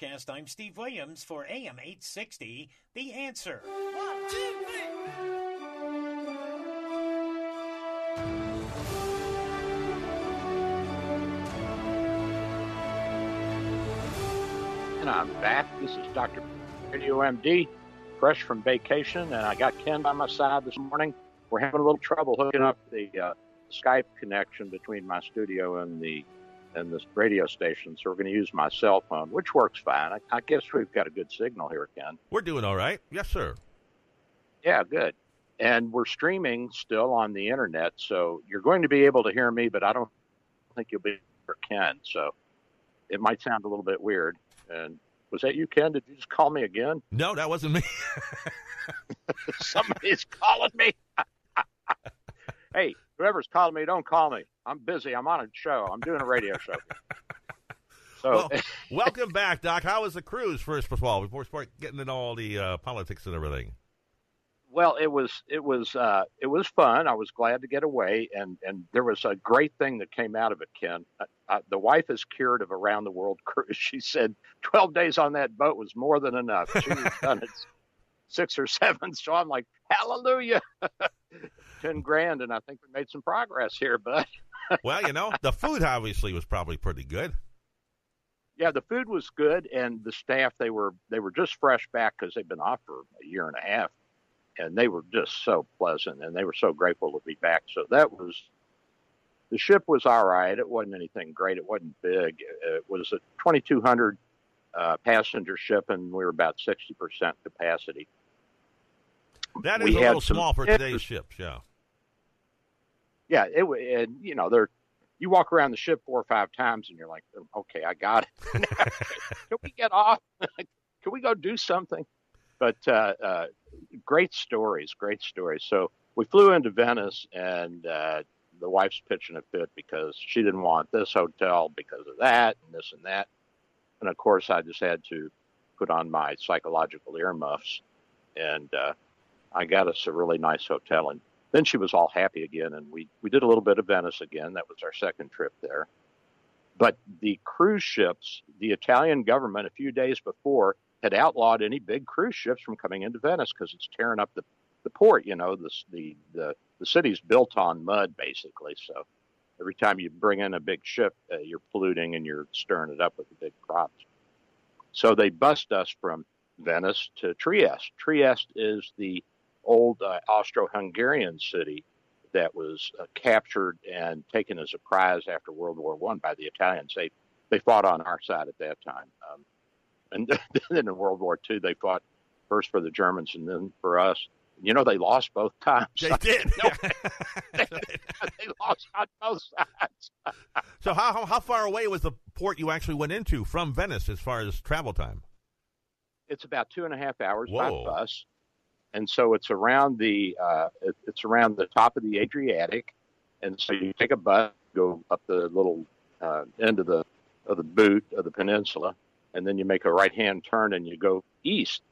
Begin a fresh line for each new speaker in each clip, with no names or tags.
Your forecast. I'm Steve Williams for AM 860. The answer. One, two, three.
And I'm back. This is Dr. Radio MD, fresh from vacation, and I got Ken by my side this morning. We're having a little trouble hooking up the uh, Skype connection between my studio and the and this radio station, so we're going to use my cell phone, which works fine. I, I guess we've got a good signal here, Ken.
We're doing all right. Yes, sir.
Yeah, good. And we're streaming still on the internet, so you're going to be able to hear me, but I don't think you'll be able to hear Ken. So it might sound a little bit weird. And was that you, Ken? Did you just call me again?
No, that wasn't me.
Somebody's calling me. hey, whoever's calling me, don't call me. I'm busy. I'm on a show. I'm doing a radio show. So,
well, welcome back, Doc. How was the cruise, first of all, before we start getting into all the uh, politics and everything?
well, it was it was uh, it was fun. I was glad to get away, and and there was a great thing that came out of it, Ken. Uh, uh, the wife is cured of a round the world cruise. She said twelve days on that boat was more than enough. She was done it six or seven. So I'm like, hallelujah, ten grand, and I think we made some progress here, bud.
well, you know, the food obviously was probably pretty good.
Yeah, the food was good, and the staff they were they were just fresh back because they've been off for a year and a half, and they were just so pleasant, and they were so grateful to be back. So that was the ship was all right. It wasn't anything great. It wasn't big. It was a 2,200 uh, passenger ship, and we were about 60 percent capacity.
That is
We
a little small for today's ships, yeah.
Yeah, it and you know they're you walk around the ship four or five times, and you're like, okay, I got it. Can we get off? Can we go do something? But uh, uh, great stories, great stories. So we flew into Venice, and uh, the wife's pitching a fit because she didn't want this hotel because of that and this and that. And of course, I just had to put on my psychological earmuffs, and uh, I got us a really nice hotel. And then she was all happy again, and we we did a little bit of Venice again. That was our second trip there. But the cruise ships, the Italian government, a few days before, had outlawed any big cruise ships from coming into Venice because it's tearing up the, the port. You know, the, the the the city's built on mud basically. So every time you bring in a big ship, uh, you're polluting and you're stirring it up with the big crops. So they bust us from Venice to Trieste. Trieste is the old uh, Austro-Hungarian city that was uh, captured and taken as a prize after World War One by the Italians. They they fought on our side at that time, um, and then in World War Two they fought first for the Germans and then for us. You know they lost both times.
They did.
they lost on both sides.
so how, how how far away was the port you actually went into from Venice as far as travel time?
It's about two and a half hours
Whoa.
by bus, and so it's around the uh, it, it's around the top of the Adriatic, and so you take a bus, go up the little uh, end of the of the boot of the peninsula, and then you make a right hand turn and you go east,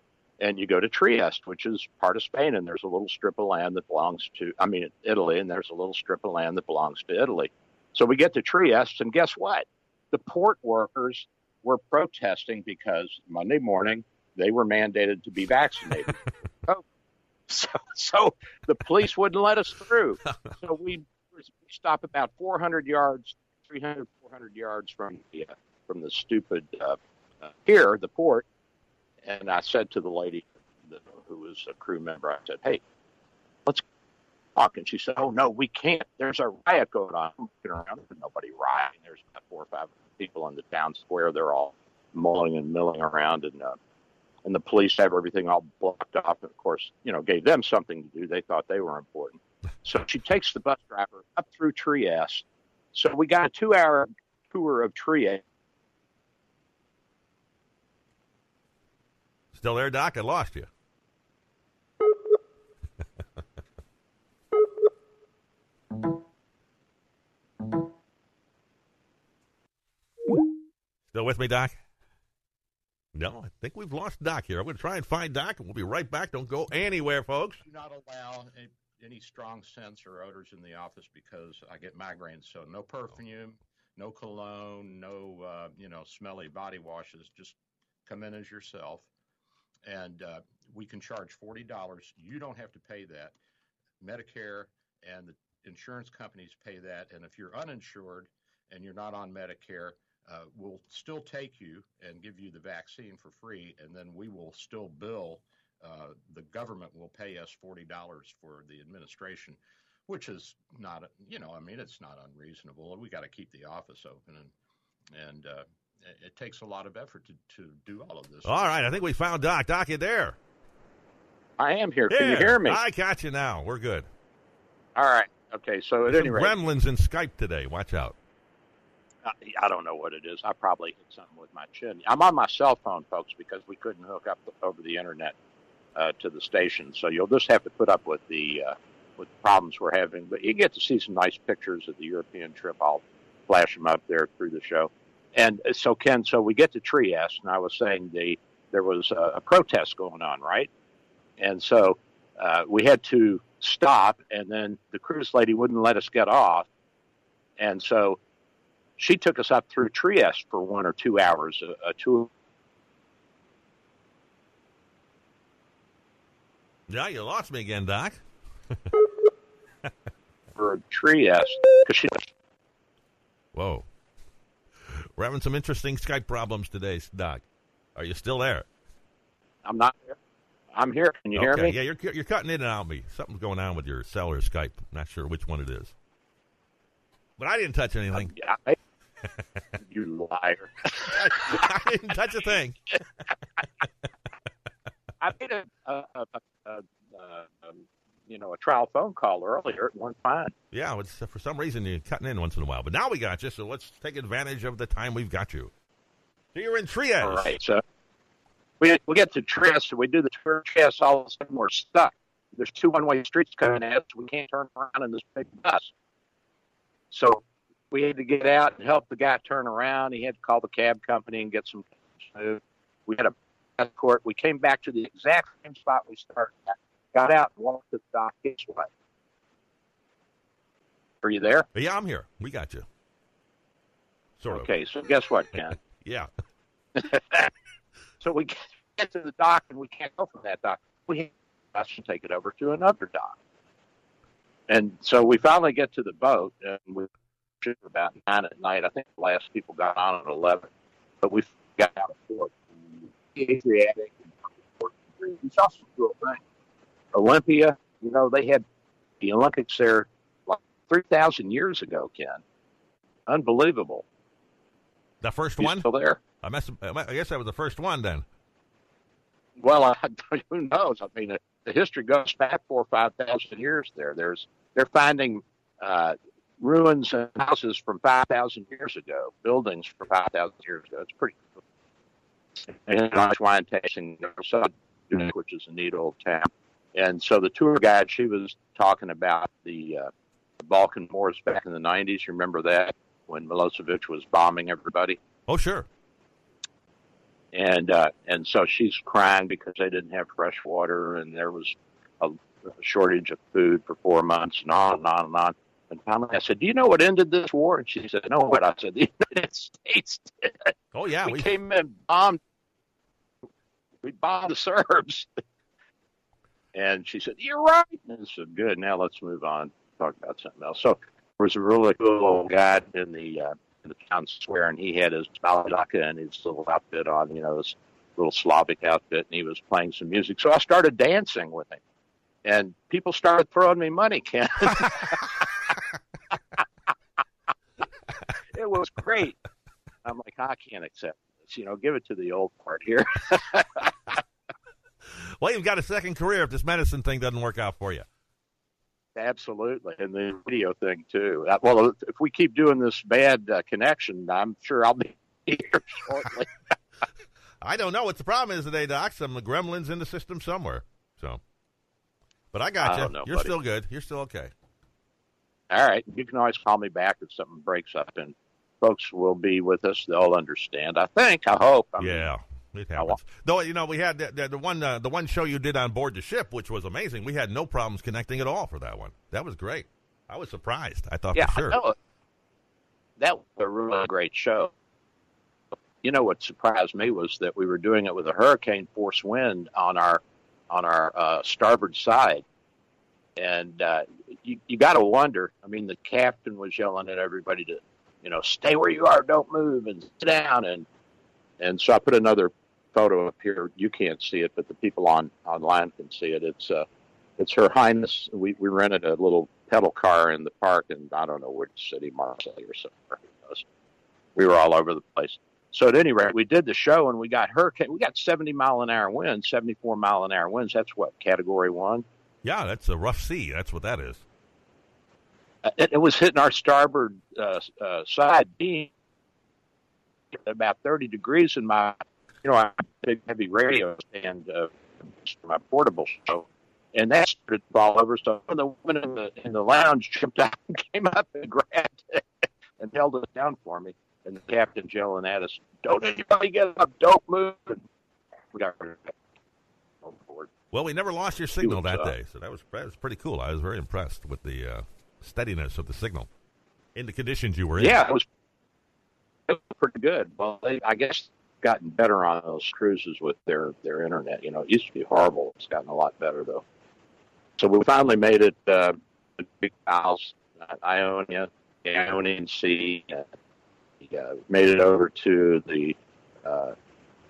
and you go to Trieste, which is part of Spain, and there's a little strip of land that belongs to I mean Italy, and there's a little strip of land that belongs to Italy. So we get to Trieste, and guess what? The port workers were protesting because Monday morning they were mandated to be vaccinated. so, so the police wouldn't let us through. So we, we stop about 400 yards, 300, 400 yards from the uh, from the stupid uh, uh, pier, the port. And I said to the lady that, who was a crew member, I said, "Hey, let's talk." And she said, "Oh no, we can't. There's a riot going on." I'm looking around, there's nobody rioting. There's about four or five people in the town square. They're all mulling and milling around, and uh, and the police have everything all blocked off. And of course, you know, gave them something to do. They thought they were important. So she takes the bus driver up through Trieste. So we got a two-hour tour of Trieste.
Still there, Doc? I lost you. Still with me, Doc? No, I think we've lost Doc here. I'm going to try and find Doc, and we'll be right back. Don't go anywhere, folks.
do not allow any, strong scents or odors in the office because I get migraines. So no perfume, no cologne, no uh, you know smelly body washes. Just come in as yourself, and uh, we can charge forty dollars. You don't have to pay that. Medicare and the insurance companies pay that. And if you're uninsured and you're not on Medicare, uh, we'll still take you and give you the vaccine for free, and then we will still bill. Uh, the government will pay us forty dollars for the administration, which is not, you know, I mean, it's not unreasonable. We got to keep the office open, and and uh, it, it takes a lot of effort to to do all of this.
All right, I think we found Doc. Doc, you there?
I am here. Can you hear me?
I got you now. We're good.
All right. Okay. So at
There's
any
some
rate,
gremlins in Skype today. Watch out.
I, don't know what it is. I probably hit something with my chin. I'm on my cell phone, folks, because we couldn't hook up over the internet uh, to the station. So you'll just have to put up with the uh, with the problems we're having. But you get to see some nice pictures of the European trip. I'll flash them up there through the show. And uh, so Ken, so we get to Trieste, and I was saying the there was a, a protest going on, right? And so uh, we had to stop, and then the cruise lady wouldn't let us get off, and so she took us up through Trieste for one or two hours, a, a tour
Yeah, you lost me again, Doc.
for Trieste because she
Whoa. We're having some interesting Skype problems today, Doc. Are you still there?
I'm not here. I'm here. Can you hear me?
Yeah, you're you're cutting in and out of me. Something's going on with your cell or Skype. Not sure which one it is. But I didn't touch anything.
Uh, yeah, I- you liar.
I didn't touch a thing.
I made a, a, a, a, um, you know a trial phone call earlier. It went fine.
Yeah, it's, for some reason you're cutting in once in a while. But now we got you, so let's take advantage of the time we've got you. So you're in Trieste.
All right, so we we get to Trieste, we do the tour Trieste. All of a sudden, we're stuck. There's two one-way streets coming at us. We can't turn around in this big bus. So we had to get out and help the guy turn around. He had to call the cab company and get some moved. We had a escort. We came back to the exact same spot we started at. Got out and walked to the dock this way. Are you there?
Yeah, I'm here. We got you. Sort of.
Okay, so guess what, Ken?
Yeah.
So we get to the dock and we can't go from that dock. We have to take it over to another dock. And so we finally get to the boat and we shoot about nine at night. I think the last people got on at eleven, but we got out of port. Adriatic. and We saw some cool things. Olympia, you know, they had the Olympics there like three thousand years ago, Ken. Unbelievable.
The first
You
one?
still there?
I, must, I guess that was the first one then.
Well, I, who knows? I mean, the, the history goes back four or five thousand years. There, there's they're finding uh, ruins and houses from five thousand years ago, buildings from five thousand years ago. It's pretty cool. And nice wine tasting, which is a neat old town. And so the tour guide, she was talking about the, uh, the Balkan Wars back in the '90s. You remember that when Milosevic was bombing everybody?
Oh, sure.
and uh, and so she's crying because they didn't have fresh water and there was a, a shortage of food for four months and on and on and on. And finally, I said, "Do you know what ended this war?" And she said, "No, what?" I said, "The United States did.
Oh, yeah.
we,
We,
came in, bombed, we bombed the Serbs." And she said, "You're right." And I said, "Good. Now let's move on. Talk about something else." So there was a really cool old guy in the uh, in the town square, and he had his balalaika and his little outfit on, you know, his little Slavic outfit, and he was playing some music. So I started dancing with him, and people started throwing me money, Ken. it was great. I'm like, I can't accept this. You know, give it to the old part here.
well, you've got a second career if this medicine thing doesn't work out for you.
Absolutely, and the video thing too. Uh, Well, if we keep doing this bad uh, connection, I'm sure I'll be here shortly.
I don't know what the problem is today, Doc. Some gremlins in the system somewhere. So, but I got
I
you.
know,
You're
buddy.
still good. You're still okay.
All right. You can always call me back if something breaks up, and folks will be with us. They'll understand. I think. I hope. I mean,
yeah, it
I
happens. Though you know, we had the, the, the one uh, the one show you did on board the ship, which was amazing. We had no problems connecting at all for that one. That was great. I was surprised. I thought
yeah,
for sure.
I know. That was a really great show. You know what surprised me was that we were doing it with a hurricane force wind on our on our uh, starboard side, and uh, you you got to wonder. I mean, the captain was yelling at everybody to, you know, stay where you are, don't move, and sit down, and and so I put another photo up here. You can't see it, but the people on online can see it. It's uh, it's Her Highness. We we rented a little pedal car in the park, and I don't know which city, Marseille or somewhere. We were all over the place. So at any rate, we did the show, and we got hurricane. We got seventy mile an hour winds, seventy four mile an hour winds. That's what category one.
Yeah, that's a rough sea. That's what that is.
Uh, It, it was hitting our starboard uh, uh, side beam at about 30 degrees in my, you know, I big heavy radio stand uh, my portable show, and that started to fall over. So the women in the in the lounge jumped out and came up and grabbed it and held it down for me. And the captain yelling at us, "Don't anybody get up! Don't move!" And we got rid of it.
Well, we never lost your signal that day, so that was that was pretty cool. I was very impressed with the uh, steadiness of the signal in the conditions you were in.
Yeah, it was, it was pretty good. Well, they, I guess gotten better on those cruises with their their internet. You know, it used to be horrible. It's gotten a lot better though. So we finally made it. Uh, the big Isles, uh, Ionia, the Ionian Sea. Uh, we, uh, made it over to the uh,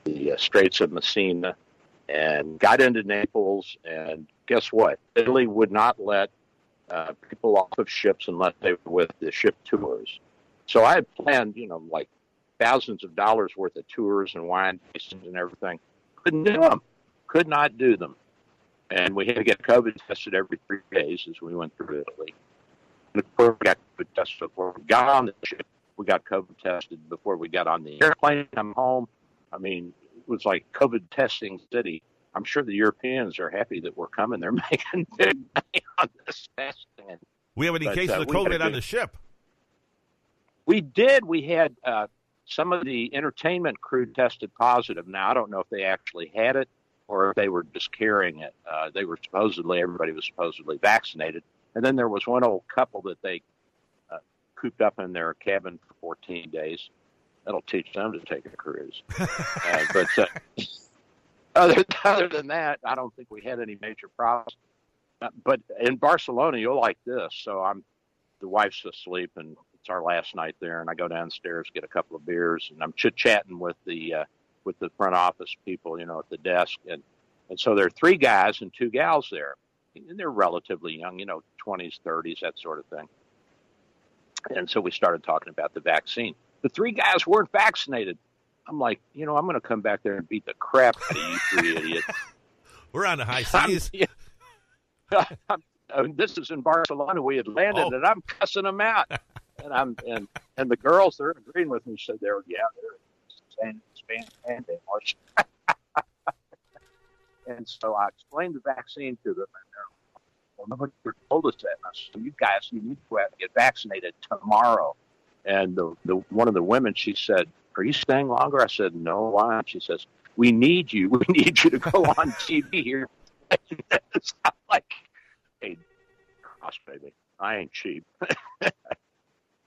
the uh, Straits of Messina and got into Naples. And guess what? Italy would not let uh, people off of ships unless they were with the ship tours. So I had planned, you know, like thousands of dollars worth of tours and wine tastings and everything. Couldn't do them. Could not do them. And we had to get COVID tested every three days as we went through Italy. And of course, we got COVID tested before we got on the ship. We got COVID tested before we got on the airplane. Come home. I mean, was like COVID testing city. I'm sure the Europeans are happy that we're coming. They're making big money on this testing.
We have any
But,
cases
uh,
of
we had a
COVID on the ship?
We did. We had uh, some of the entertainment crew tested positive. Now I don't know if they actually had it or if they were just carrying it. Uh, they were supposedly everybody was supposedly vaccinated, and then there was one old couple that they uh, cooped up in their cabin for 14 days. That'll teach them to take a cruise. uh, but uh, other other than that, I don't think we had any major problems. Uh, but in Barcelona, you'll like this. So I'm the wife's asleep and it's our last night there and I go downstairs get a couple of beers and I'm chit chatting with the uh, with the front office people you know at the desk and and so there are three guys and two gals there and they're relatively young you know 20s 30s that sort of thing and so we started talking about the vaccine the three guys weren't vaccinated I'm like you know I'm going to come back there and beat the crap out of you three idiots
We're on the high
I'm-
seas.
yeah. I'm- uh, this is in Barcelona. We had landed,
Oh.
and I'm cussing them out. and I'm and and the girls they're agreeing with me. Said they were yeah they're saying Spanish and English. and so I explained the vaccine to them, and they're well nobody told us that. And I said, you guys, you need to go out and get vaccinated tomorrow. And the the one of the women she said, are you staying longer? I said, no. Why? She says, we need you. We need you to go on TV here. Not like, hey, gosh, baby, I ain't cheap.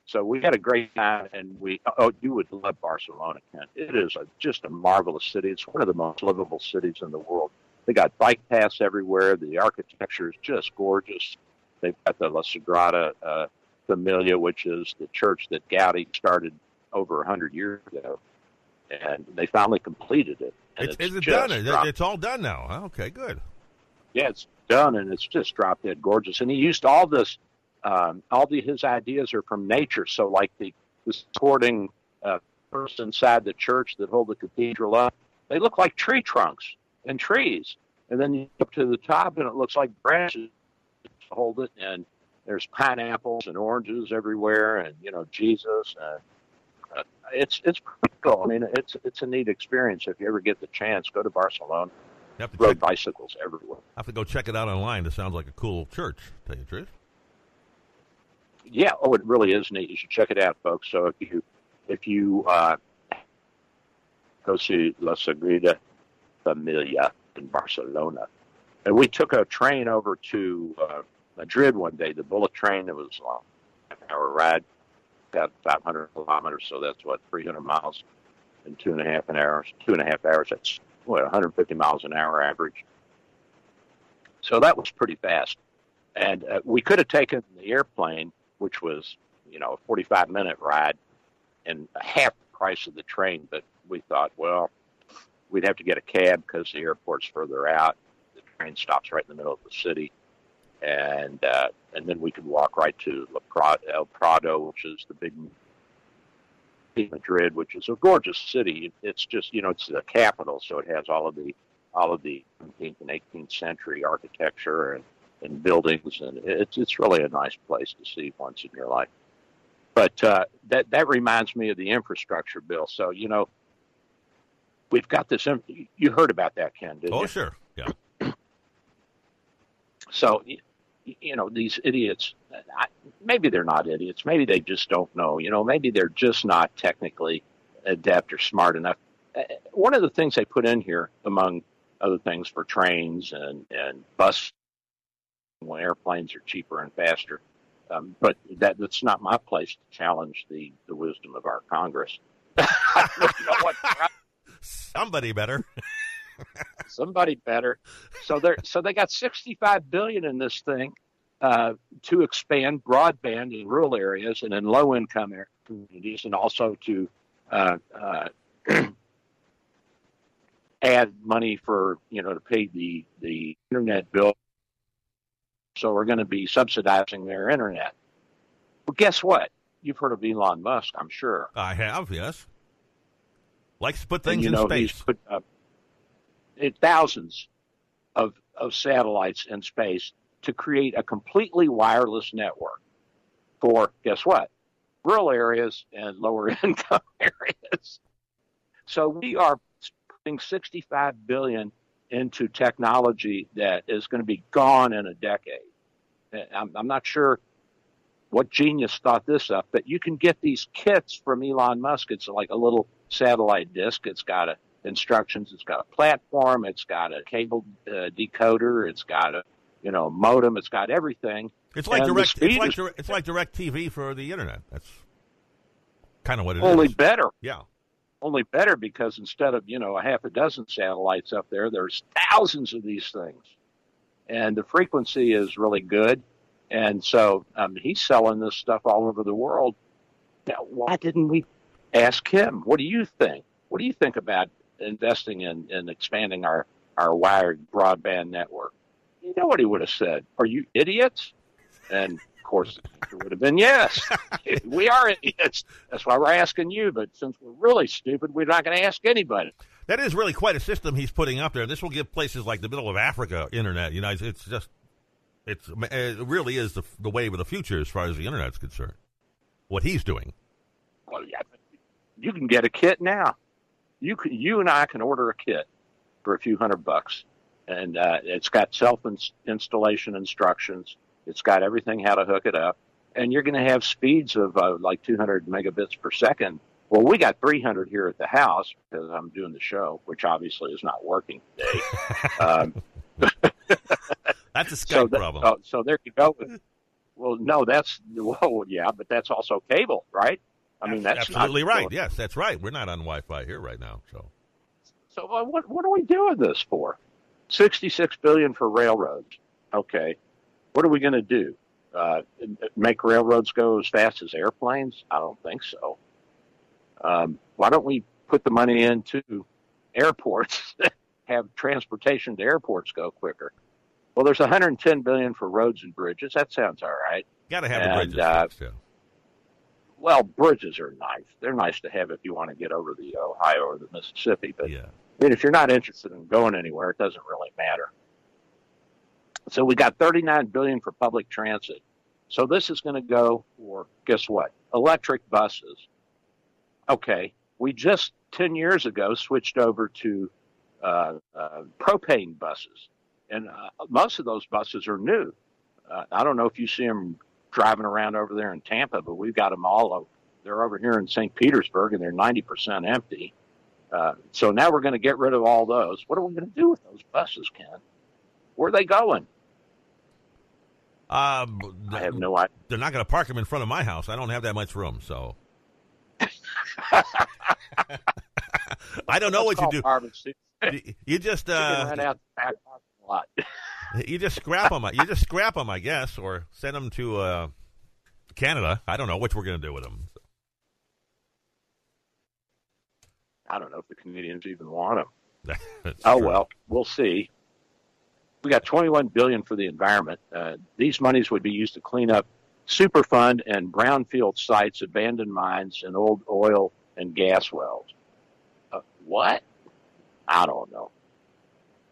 so we had a great time, and we oh, you would love Barcelona, Ken. It is a, just a marvelous city. It's one of the most livable cities in the world. They got bike paths everywhere. The architecture is just gorgeous. They've got the La Sagrada uh, Familia, which is the church that Gaudi started over a hundred years ago, and they finally completed it.
It's, is it done?
Dropped-
It's all done now. Okay, good.
yeah, it's done, and it's just drop dead gorgeous. And he used all this, um, all the, his ideas are from nature. So, like the the supporting uh, person inside the church that hold the cathedral up, they look like tree trunks and trees. And then you up to the top, and it looks like branches to hold it. And there's pineapples and oranges everywhere, and you know Jesus. And, uh, it's it's pretty cool. I mean, it's it's a neat experience. If you ever get the chance, go to Barcelona.
You have to check,
bicycles everywhere.
I have to go check it out online. It sounds like a cool church. To tell you the truth.
Yeah, oh, it really is neat. You should check it out, folks. So if you if you uh, go see La Sagrada Familia in Barcelona, and we took a train over to uh, Madrid one day, the bullet train. It was a long hour ride, about 500 kilometers, so that's what 300 miles in two and a half an hours. Two and a half hours. That's what 150 miles an hour average. So that was pretty fast, and uh, we could have taken the airplane which was, you know, a 45 minute ride and half the price of the train. But we thought, well, we'd have to get a cab because the airport's further out. The train stops right in the middle of the city. And uh, and then we can walk right to La Prado, El Prado, which is the big Madrid, which is a gorgeous city. It's just you know it's the capital, so it has all of the all of the 17th and 18th century architecture and and buildings, and it's it's really a nice place to see once in your life. But uh, that that reminds me of the infrastructure bill. So you know, we've got this. You heard about that, Ken? Didn't
Oh,
you?
sure. Yeah.
So you know, these idiots. Maybe they're not idiots. Maybe they just don't know. You know, maybe they're just not technically adept or smart enough. Uh, One of the things they put in here, among other things, for trains and and bus when airplanes are cheaper and faster. Um, but that, that's not my place to challenge the, the wisdom of our Congress.
Somebody better.
somebody better. So they so they got 65 billion in this thing uh, to expand broadband in rural areas and in low income communities, and also to uh, uh, add money for you know to pay the the internet bill. So we're going to be subsidizing their internet. Well, guess what? You've heard of Elon Musk, I'm sure.
I have, yes. Likes to put
And,
things
you
in
know,
space.
he's put Uh, thousands of of satellites in space to create a completely wireless network for guess what? Rural areas and lower income areas. So we are putting 65 billion into technology that is going to be gone in a decade. Uh, I'm, I'm not sure what genius thought this up, but you can get these kits from Elon Musk. It's like a little satellite disk. It's got a instructions. It's got a platform. It's got a cable uh, decoder. It's got a you know modem. It's got everything.
It's like
and
direct. It's like
is-
direct, it's like direct TV for the internet. That's kind of what it is.
Only better.
Yeah.
Only better because instead of you know a half a dozen satellites up there, there's thousands of these things, and the frequency is really good. And so um, he's selling this stuff all over the world. Now, why didn't we ask him? What do you think? What do you think about investing in, in expanding our, our wired broadband network? You know what he would have said? Are you idiots? And of course, it would have been yes. we are idiots. That's why we're asking you. But since we're really stupid, we're not going to ask anybody.
That is really quite a system he's putting up there. This will give places like the middle of Africa internet. You know, it's, it's just, it's it really is the the wave of the future as far as the internet's concerned. What he's doing.
Well, yeah, you can get a kit now. You can, you and I can order a kit for a few hundred bucks, and uh, it's got self installation instructions. It's got everything how to hook it up, and you're going to have speeds of uh, like 200 megabits per second. Well, we got 300 here at the house because I'm doing the show, which obviously is not working today. um,
That's a Skype
so, that-
problem.
uh, so there you go. Well, no, that's well, yeah, but that's also cable, right? I mean, that's
absolutely right. Yes, that's right. We're not on Wi-Fi here right now, so
So uh, what what are we doing this for? Sixty six billion for railroads. Okay, what are we going to do? Uh, make railroads go as fast as airplanes? I don't think so. Um, why don't we put the money into airports? have transportation to airports go quicker. Well, there's 110 billion for roads and bridges. That sounds all right.
got to have the
And,
bridges
uh,
fixed. Yeah.
Well, bridges are nice. They're nice to have if you want to get over the Ohio or the Mississippi. But
yeah.
I mean, if you're not interested in going anywhere, it doesn't really matter. So we got 39 billion for public transit. So this is going to go for guess what? Electric buses. Okay, we just 10 years ago switched over to uh, uh, propane buses, and uh, most of those buses are new. Uh, I don't know if you see them driving around over there in Tampa, but we've got them all. Over. They're over here in St. Petersburg, and they're 90% empty. Uh, so now we're going to get rid of all those. What are we going to do with those buses, Ken? Where are they going?
Um,
I have no idea.
They're not going to park them in front of my house. I don't have that much room, so. I don't know what you do. You, you just uh,
run out the back lot.
You just scrap them. You just scrap them, I guess, or send them to uh, Canada. I don't know what we're going to do with them.
I don't know if the Canadians even want them. Oh
true.
well, we'll see. We got 21 billion for the environment. Uh, these monies would be used to clean up Superfund and brownfield sites, abandoned mines, and old oil and gas wells. Uh, what? I don't know.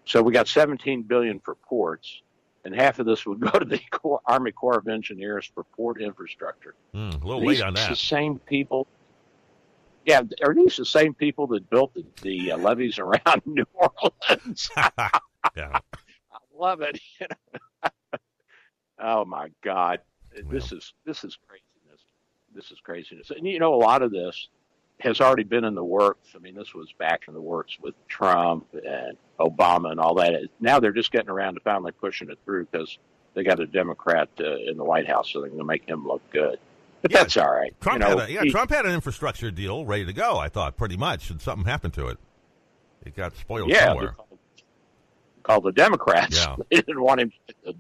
So we got 17 billion for ports, and half of this would go to the Army Corps of Engineers for port infrastructure.
Hmm, a little
These
late on
the same people. Yeah, are these the same people that built the, the uh, levees around New Orleans?
yeah.
I love it. oh my God, this is this is craziness. This is craziness, and you know a lot of this has already been in the works. I mean, this was back in the works with Trump and Obama and all that. Now they're just getting around to finally pushing it through because they got a Democrat uh, in the White House, so they're going to make him look good. But
Yeah,
that's all right.
Trump
you know,
had a, yeah,
he-
Trump had an infrastructure deal ready to go. I thought pretty much, and something happened to it. It got spoiled
yeah,
somewhere.
called, called the Democrats.
Yeah.
They didn't want him the,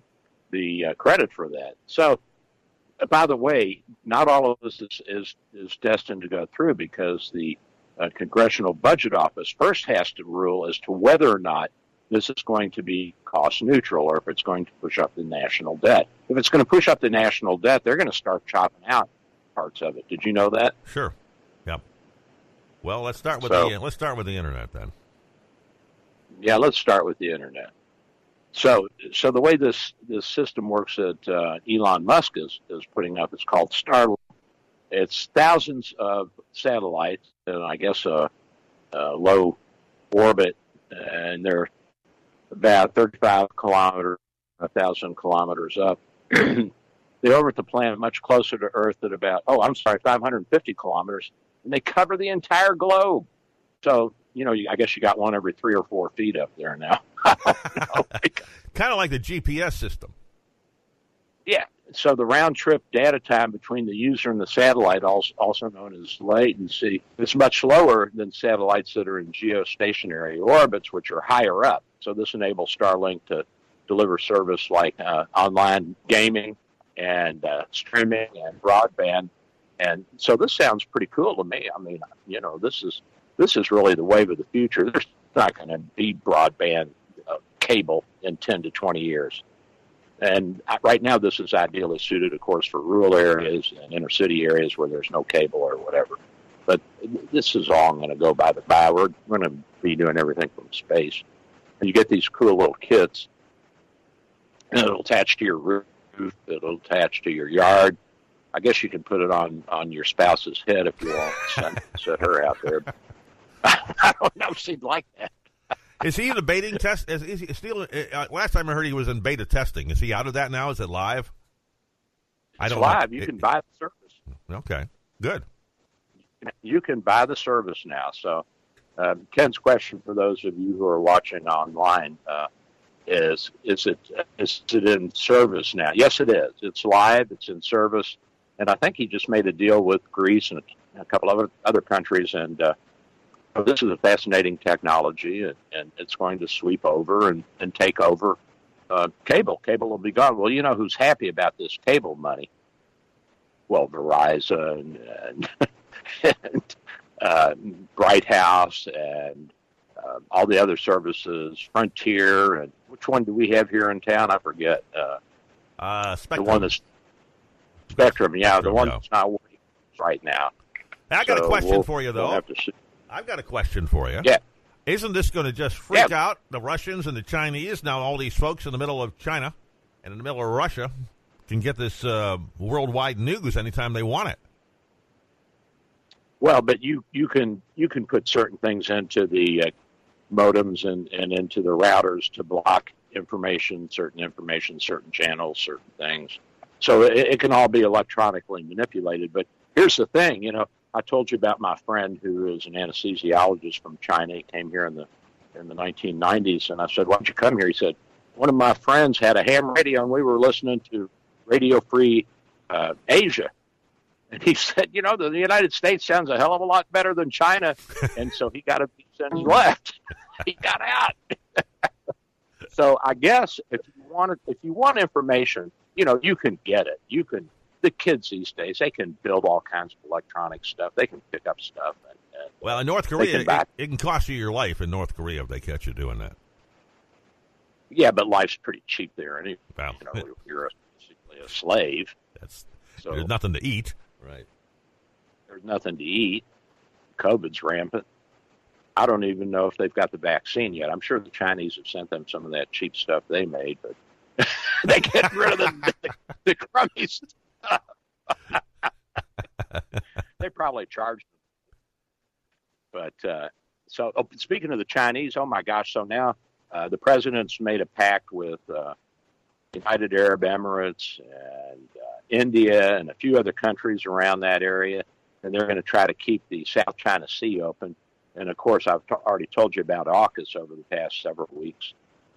the uh, credit for that. So, by the way, not all of this is, is, is destined to go through because the uh, Congressional Budget Office first has to rule as to whether or not this is going to be cost neutral or if it's going to push up the national debt. If it's going to push up the national debt, they're going to start chopping out parts of it. Did you know that?
Sure. Yep. Well, let's start with
So-
the let's start with the internet then.
Yeah, let's start with the internet. So, so the way this this system works that uh, Elon Musk is is putting up is called Starlink. It's thousands of satellites, and I guess a, a low orbit, and they're about 35 kilometers, a thousand kilometers up. they orbit the planet much closer to Earth at about oh, I'm sorry, 550 kilometers, and they cover the entire globe. So, you know, I guess you got one every three or four feet up there now.
Kind of like the GPS system.
yeah. So the round trip data time between the user and the satellite, also, known as latency, is much lower than satellites that are in geostationary orbits, which are higher up. So this enables Starlink to deliver service like uh, online gaming and uh, streaming and broadband. And so this sounds pretty cool to me. I mean, you know, this is this is really the wave of the future. There's not going to be broadband cable in 10 to 20 years. And right now, this is ideally suited, of course, for rural areas and inner city areas where there's no cable or whatever. But this is all going to go by the by. We're going to be doing everything from space. And you get these cool little kits, and it'll attach to your roof. It'll attach to your yard. I guess you can put it on on your spouse's head if you want. Send, set her out there. I don't know if she'd like that.
Is he in the beta test? Is, is he still? Uh, last time I heard he was in beta testing. Is he out of that now? Is it live? I
It's
don't
live.
know.
You
It-
can buy the service.
Okay, good.
you can buy the service now. So, um, Ken's question for those of you who are watching online uh, is: Is it is it in service now? Yes, it is. It's live. It's in service, and I think he just made a deal with Greece and a couple of other, other countries. And uh, this is a fascinating technology, and, and it's going to sweep over and, and take over uh, cable. Cable will be gone. Well, you know who's happy about this cable money? Well, Verizon and and uh, Bright House and uh, all the other services, Frontier, and which one do we have here in town? I forget. Uh,
Uh,
the one that's Spectrum, yeah, the one
yeah.
that's not working right now.
I got a question
we'll-
for you
we'll
though.
have to see.
I've got a question for you.
Yeah.
Isn't this going to just freak
Yeah.
out the Russians and the Chinese? Now, all these folks in the middle of China and in the middle of Russia can get this uh, worldwide news anytime they want it.
Well, but you you can you can put certain things into the uh, modems and and into the routers to block information, certain information, certain channels, certain things. So it, it can all be electronically manipulated. But here's the thing, you know, I told you about my friend who is an anesthesiologist from China. He came here in the in the 1990s, and I said, "Why don't you come here?" He said, "One of my friends had a ham radio, and we were listening to Radio Free uh, Asia." And he said, "You know, the, the United States sounds a hell of a lot better than China," and so he got a he left. he got out. so I guess if you want if you want information, you know, you can get it. You can. The kids these days, they can build all kinds of electronic stuff. They can pick up stuff. And, and
well, in North Korea, it, it, can cost you your life in North Korea if they catch you doing that.
Yeah, but life's pretty cheap there, and well, you know, you're a, basically a slave.
That's so there's nothing to eat, right?
There's nothing to eat. COVID's rampant. I don't even know if they've got the vaccine yet. I'm sure the Chinese have sent them some of that cheap stuff they made, but they get rid of the, the, the crummy stuff. they probably charged them. But uh, so, oh, speaking of the Chinese, oh my gosh! So now uh, the president's made a pact with uh, United Arab Emirates and uh, India and a few other countries around that area, and they're going to try to keep the South China Sea open and of course, I've t- already told you about AUKUS over the past several weeks.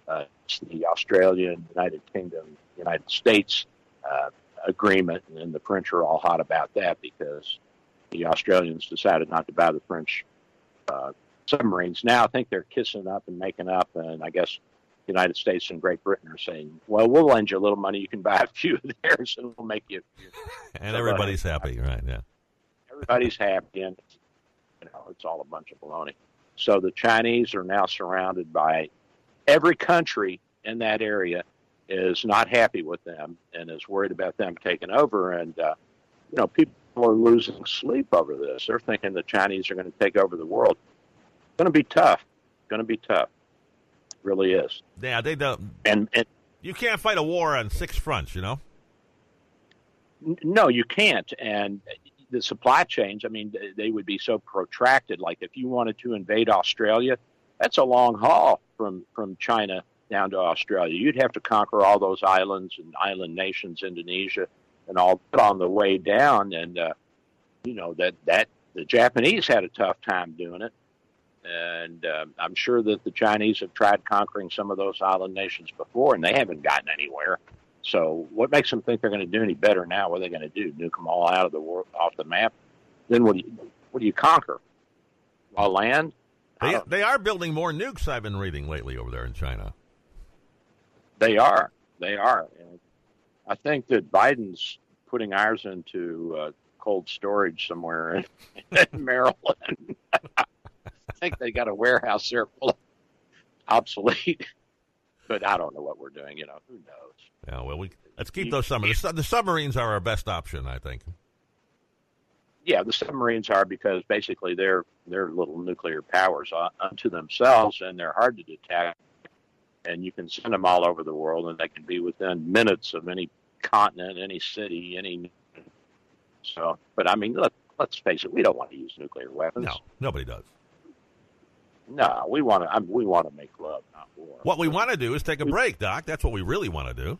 Uh, the Australian, United Kingdom, United States uh, agreement, and the French are all hot about that because the Australians decided not to buy the French uh, submarines. Now I think they're kissing up and making up, and I guess the United States and Great Britain are saying, "Well, we'll lend you a little money. You can buy a few of theirs, and we'll make you."
and everybody's happy, right? Yeah.
Everybody's happy, and you know, it's all a bunch of baloney. So the Chinese are now surrounded by every country in that area is not happy with them and is worried about them taking over. And, uh, you know, people are losing sleep over this. They're thinking the Chinese are going to take over the world. It's going to be tough. It's going to be tough. It really is.
Yeah, they don't.
And, and
you can't fight a war on six fronts, you know?
No, you can't. And the supply chains, I mean, they would be so protracted. Like if you wanted to invade Australia, that's a long haul from from China down to Australia. You'd have to conquer all those islands and island nations, Indonesia, and all on the way down. And uh, you know that that the Japanese had a tough time doing it, and uh, I'm sure that the Chinese have tried conquering some of those island nations before, and they haven't gotten anywhere. So what makes them think they're going to do any better now? What are they going to do? Nuke them all out of the world, off the map? Then what do you what do you conquer? While land?
They they are building more nukes. I've been reading lately over there in China.
They are. They are. And I think that Biden's putting ours into uh, cold storage somewhere in, in Maryland. I think they got a warehouse there full of obsolete but I don't know what we're doing. You know, who knows?
Yeah, well, we let's keep those submarines. The, the submarines are our best option, I think.
Yeah, the submarines are because basically they're they're little nuclear powers unto themselves, and they're hard to detect. And you can send them all over the world, and they can be within minutes of any continent, any city, any. So, but I mean, look, let's face it, we don't want to use nuclear weapons.
No, nobody does.
No, we want to. I mean, we want to make love, not war.
What we want to do is take a break, Doc. That's what we really want to do.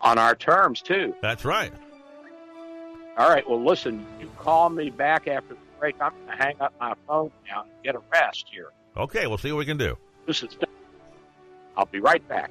On our terms, too.
That's right.
All right. Well, listen. You call me back after the break. I'm going to hang up my phone now and get a rest here.
Okay. We'll see what we can do.
This is. I'll be right back.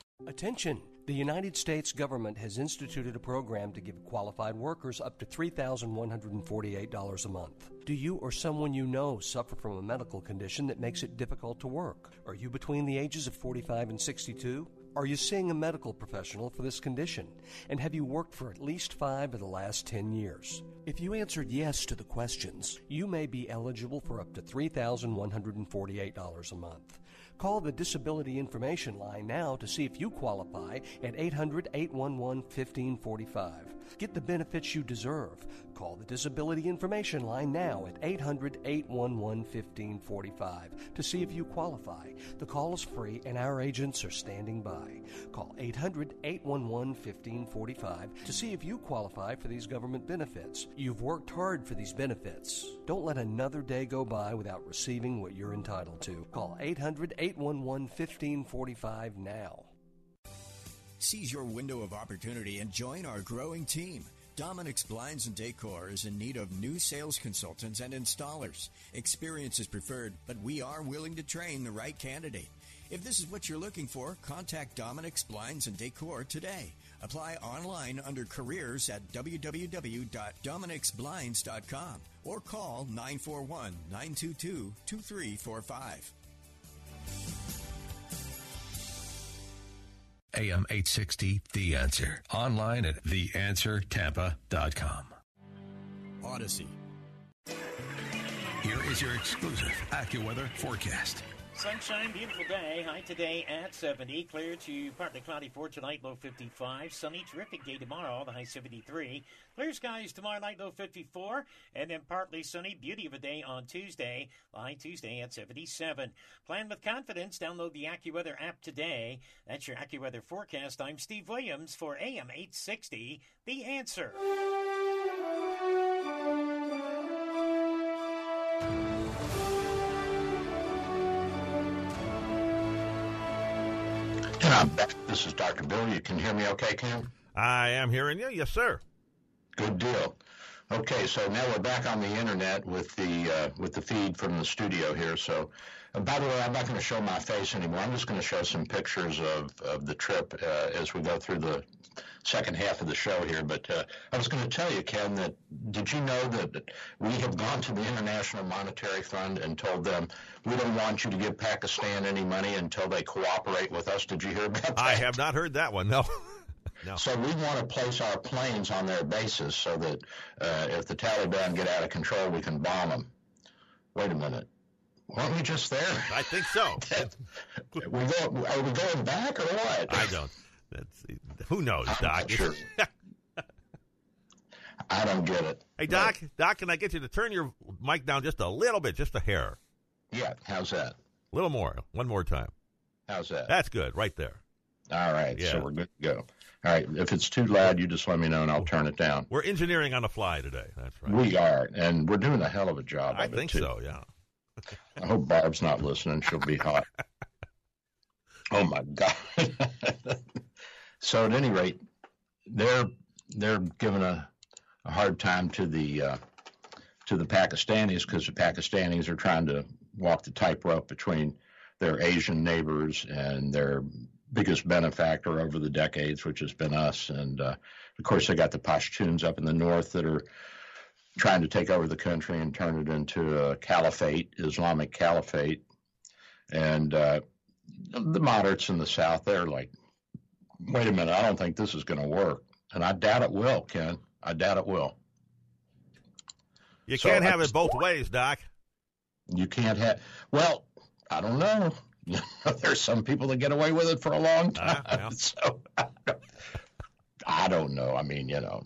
Attention! The United States government has instituted a program to give qualified workers up to $3,148 a month. Do you or someone you know suffer from a medical condition that makes it difficult to work? Are you between the ages of 45 and 62? Are you seeing a medical professional for this condition? And have you worked for at least five of the last 10 years? If you answered yes to the questions, you may be eligible for up to $3,148 a month. Call the Disability Information Line now to see if you qualify at 800 811 1545. Get the benefits you deserve. Call the Disability Information Line now at 800 811 1545 to see if you qualify. The call is free and our agents are standing by. Call 800 811 1545 to see if you qualify for these government benefits. You've worked hard for these benefits. Don't let another day go by without receiving what you're entitled to. Call 800 811 1545 now.
Seize your window of opportunity and join our growing team. Dominic's Blinds and Decor is in need of new sales consultants and installers. Experience is preferred, but we are willing to train the right candidate. If this is what you're looking for, contact Dominic's Blinds and Decor today. Apply online under careers at www.dominicsblinds.com or call 941 922 2345.
AM 860, The Answer. Online at theanswertampa.com.
Odyssey.
Here is your exclusive AccuWeather forecast.
Sunshine, beautiful day. High today at 70. Clear to partly cloudy for tonight, low 55. Sunny, terrific day tomorrow, the high 73. Clear skies tomorrow night, low 54. And then partly sunny, beauty of a day on Tuesday, high Tuesday at 77. Plan with confidence. Download the AccuWeather app today. That's your AccuWeather forecast. I'm Steve Williams for AM 860, The Answer.
And I'm back. This is Dr. Bill. You can hear me okay, Cam?
I am hearing you. Yes, sir.
Good deal. Okay, so now we're back on the internet with the uh, with the feed from the studio here. So, uh, by the way, I'm not going to show my face anymore. I'm just going to show some pictures of, of the trip uh, as we go through the second half of the show here. But uh, I was going to tell you, Ken, that did you know that we have gone to the International Monetary Fund and told them we don't want you to give Pakistan any money until they cooperate with us? Did you hear about that?
I have not heard that one. No. No.
So we want to place our planes on their bases so that uh, if the Taliban get out of control, we can bomb them. Wait a minute. Weren't we just there?
I think so.
we go, are we going back or what?
I don't. That's, who knows,
I'm
Doc?
Sure. I don't get it.
Hey, Doc, but, Doc, can I get you to turn your mic down just a little bit, just a hair?
Yeah, how's that?
A little more. One more time.
How's that?
That's good, right there.
All right,
Yeah.
so we're good to go. All right, if it's too loud, you just let me know and I'll turn it down.
We're engineering on the fly today. That's right.
We are, and we're doing a hell of a job.
I think so, yeah.
I hope Barb's not listening. She'll be hot. Oh my God! so at any rate, they're they're giving a, a hard time to the uh, to the Pakistanis because the Pakistanis are trying to walk the tightrope between their Asian neighbors and their biggest benefactor over the decades, which has been us. And uh, of course, they got the Pashtuns up in the north that are trying to take over the country and turn it into a caliphate, Islamic caliphate. And uh, the moderates in the south, they're like, wait a minute, I don't think this is going to work. And I doubt it will, Ken. I doubt it will.
You so can't have it both ways, Doc.
You can't have. Well, I don't know. There's some people that get away with it for a long ah, time. Uh, yeah. So I don't know. I mean, you know,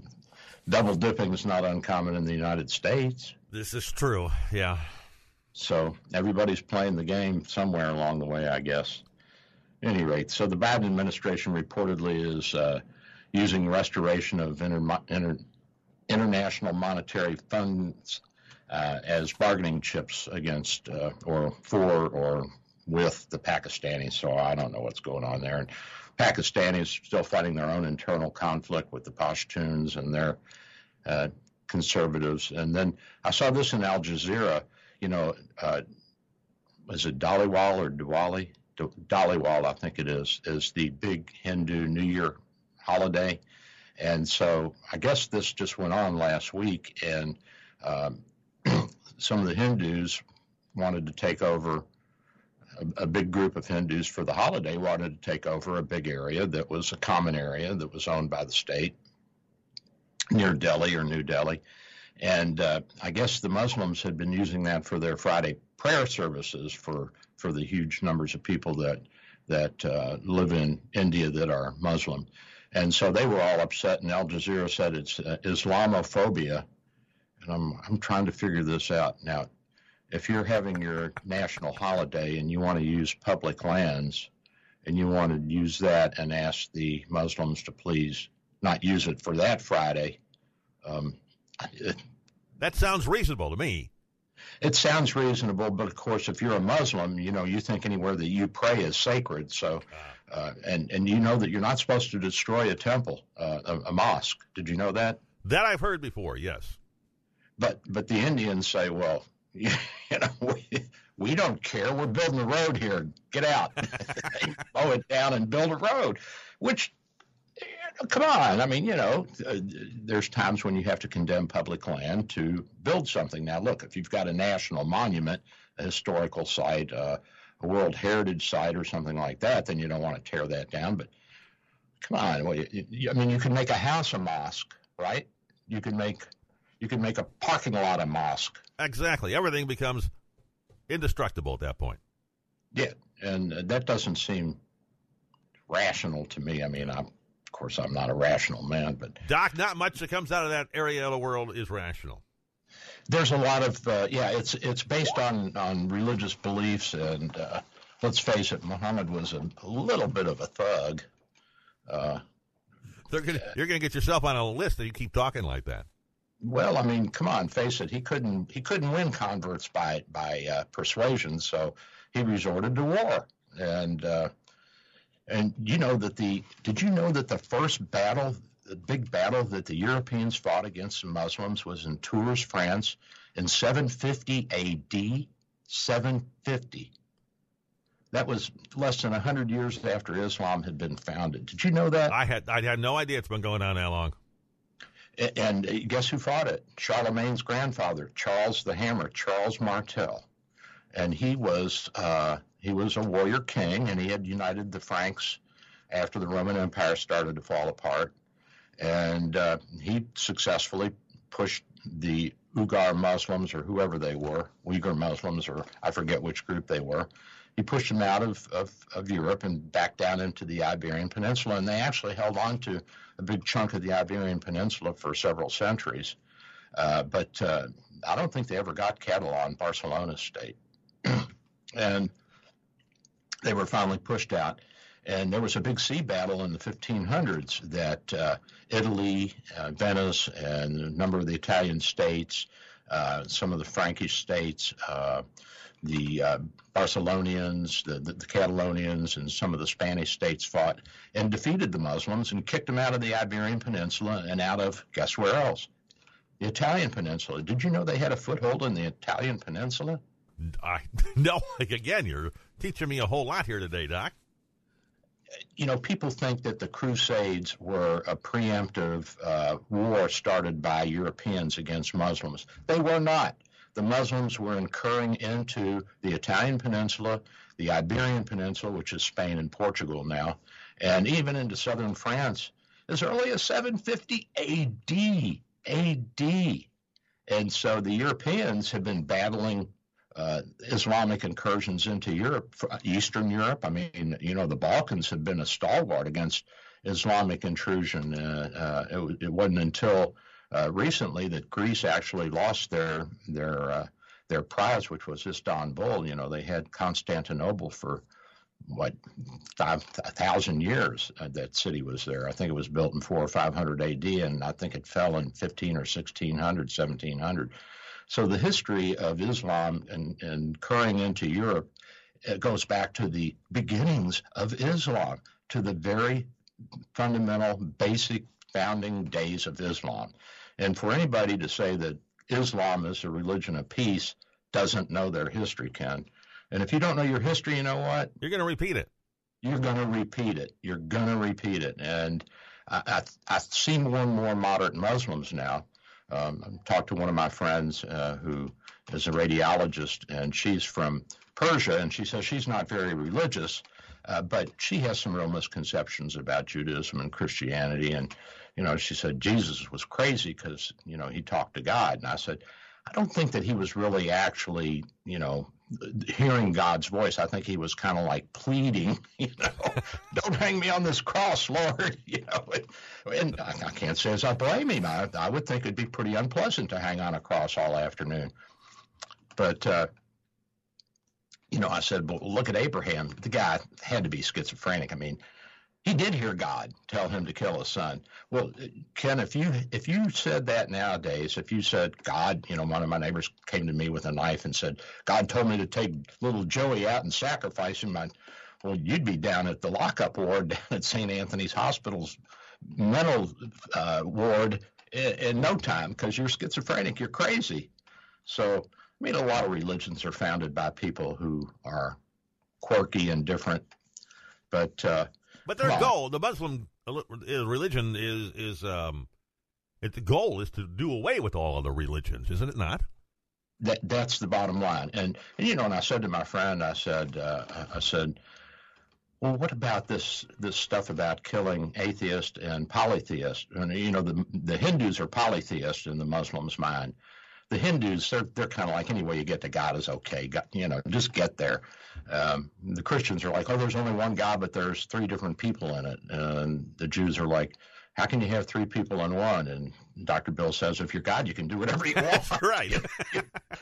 double dipping is not uncommon in the United States.
This is true. Yeah.
So everybody's playing the game somewhere along the way, I guess. At any rate, so the Biden administration reportedly is uh, using restoration of inter- inter- international monetary funds uh, as bargaining chips against uh, or for or with the Pakistanis. So I don't know what's going on there. And Pakistanis still fighting their own internal conflict with the Pashtuns and their uh, conservatives. And then I saw this in Al Jazeera. You know, uh, is it Dhaliwal or Diwali? Dhaliwal, I think it is, is the big Hindu New Year holiday. And so I guess this just went on last week, and um, some of the Hindus wanted to take over a, a, big group of Hindus for the holiday wanted to take over a big area that was a common area that was owned by the state near Delhi or New Delhi. And uh, I guess the Muslims had been using that for their Friday prayer services for, for the huge numbers of people that that uh, live in India that are Muslim. And so they were all upset, and Al Jazeera said it's uh, Islamophobia. And I'm, I'm trying to figure this out. Now, if you're having your national holiday and you want to use public lands and you want to use that and ask the Muslims to please not use it for that Friday, um,
it, that sounds reasonable to me.
It sounds reasonable, but of course, if you're a Muslim, you know you think anywhere that you pray is sacred. So, ah. uh, and and you know that you're not supposed to destroy a temple, uh, a, a mosque. Did you know that?
That I've heard before. Yes.
But but the Indians say, well, you know, we, we don't care. We're building a road here. Get out. mow it down and build a road, which, know, come on. I mean, you know, uh, there's times when you have to condemn public land to build something. Now, look, if you've got a national monument, a historical site, uh, a World Heritage Site, or something like that, then you don't want to tear that down. But come on. Well, you, you, I mean, you can make a house a mosque, right? You can make you can make a parking lot a mosque.
Exactly. Everything becomes indestructible at that point.
Yeah, and that doesn't seem rational to me. I mean, I'm, of course, I'm not a rational man, but
Doc, not much that comes out of that area of the world is rational.
There's a lot of uh, yeah. It's it's based on on religious beliefs, and uh, let's face it, Muhammad was a, a little bit of a thug. Uh,
gonna, you're going to get yourself on a list if you keep talking like that.
Well, I mean, come on, face it. He couldn't he couldn't win converts by by uh, persuasion, so he resorted to war. And uh, and you know that the did you know that the first battle, the big battle that the Europeans fought against the Muslims was in Tours, France, in 750 A.D. 750. That was less than 100 years after Islam had been founded. Did you know that?
I had I had no idea it's been going on that long.
And guess who fought it? Charlemagne's grandfather, Charles the Hammer, Charles Martel, and he was uh, he was a warrior king, and he had united the Franks after the Roman Empire started to fall apart, and uh, he successfully pushed the Ugar Muslims or whoever they were, Uyghur Muslims or I forget which group they were, he pushed them out of, of, of Europe and back down into the Iberian Peninsula. And they actually held on to a big chunk of the Iberian Peninsula for several centuries. Uh, but uh, I don't think they ever got Catalan, Barcelona state. and they were finally pushed out. And there was a big sea battle in the 1500s that uh, Italy, uh, Venice, and a number of the Italian states, uh, some of the Frankish states, uh, the uh, Barcelonians, the, the, the, Catalonians, and some of the Spanish states fought and defeated the Muslims and kicked them out of the Iberian Peninsula and out of, guess where else? The Italian Peninsula. Did you know they had a foothold in the Italian Peninsula?
I, no, again, you're teaching me a whole lot here today, Doc.
You know, people think that the Crusades were a preemptive uh, war started by Europeans against Muslims. They were not the Muslims were incurring into the Italian peninsula, the Iberian Peninsula, which is Spain and Portugal now, and even into southern France as early as 750 AD. AD. And so the Europeans have been battling uh, Islamic incursions into Europe, Eastern Europe. I mean, you know, the Balkans have been a stalwart against Islamic intrusion. Uh, uh, it, it, wasn't until uh, recently that Greece actually lost their their uh, their prize, which was Istanbul. You know, they had Constantinople for what five thousand years. Uh, that city was there. I think it was built in four or five hundred A.D. and I think it fell in fifteen or 1600, 1700. So the history of Islam and, and currying into Europe goes back to the beginnings of Islam, to the very fundamental, basic founding days of Islam. And for anybody to say that Islam is a religion of peace doesn't know their history, Ken. And if you don't know your history, you know what?
You're going to repeat it.
You're going to repeat it. You're going to repeat it. And I, I, I see more and more moderate Muslims now. Um, I talked to one of my friends uh, who is a radiologist, and she's from Persia, and she says she's not very religious, uh, but she has some real misconceptions about Judaism and Christianity. And you know, she said Jesus was crazy because, you know, he talked to God. And I said, I don't think that he was really actually, you know, hearing God's voice. I think he was kind of like pleading, you know, don't hang me on this cross, Lord. You know, and I, I can't say as I blame him. I, I would think it'd be pretty unpleasant to hang on a cross all afternoon. But, uh, you know, I said, well, look at Abraham. The guy had to be schizophrenic. I mean, he did hear God tell him to kill his son. Well, Ken, if you if you said that nowadays, if you said God, you know, one of my neighbors came to me with a knife and said God told me to take little Joey out and sacrifice him, I, well, you'd be down at the lockup ward down at St. Anthony's Hospital's mental uh, ward in, in no time because you're schizophrenic, you're crazy. So, I mean, a lot of religions are founded by people who are quirky and different, but. Uh,
but their goal, the Muslim religion is is um, it, the goal is to do away with all other religions, isn't it not?
That that's the bottom line. And, and you know, and I said to my friend, I said, uh, I said, well, what about this this stuff about killing atheists and polytheists? And you know, the the Hindus are polytheists in the Muslims' mind. The Hindus, they're they're kind of like any way you get to God is okay. God, you know, just get there. Um, the Christians are like, oh, there's only one God, but there's three different people in it. And the Jews are like, how can you have three people in one? And Dr. Bill says, if you're God, you can do whatever you want.
right.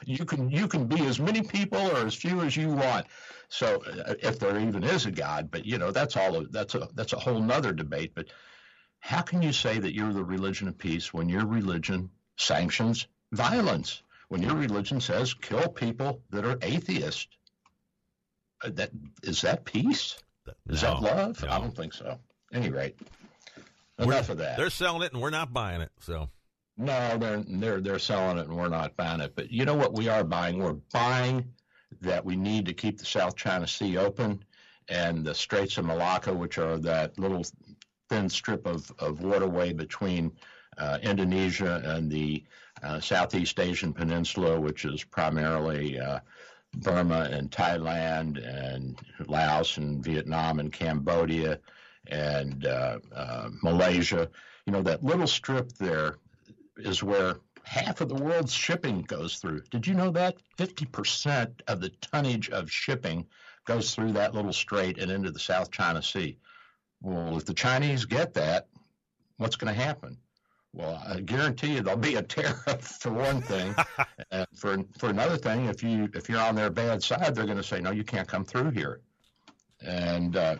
you can you can be as many people or as few as you want. So uh, if there even is a God, but you know that's all that's a that's a whole nother debate. But how can you say that you're the religion of peace when your religion sanctions violence? When your religion says kill people that are atheists? Uh, that is that peace? Is no, that love? No. I don't think so. Any rate, enough
we're,
of that.
They're selling it and we're not buying it. So
no, they're they're they're selling it and we're not buying it. But you know what we are buying? We're buying that we need to keep the South China Sea open and the Straits of Malacca, which are that little thin strip of, of waterway between uh, Indonesia and the uh, Southeast Asian Peninsula, which is primarily uh, Burma and Thailand and Laos and Vietnam and Cambodia and uh, uh, Malaysia. You know, that little strip there is where half of the world's shipping goes through. Did you know that? 50% of the tonnage of shipping goes through that little strait and into the South China Sea. Well, if the Chinese get that, what's going to happen? Well, I guarantee you there'll be a tariff for one thing, and for for another thing, if you if you're on their bad side, they're going to say no, you can't come through here. And uh,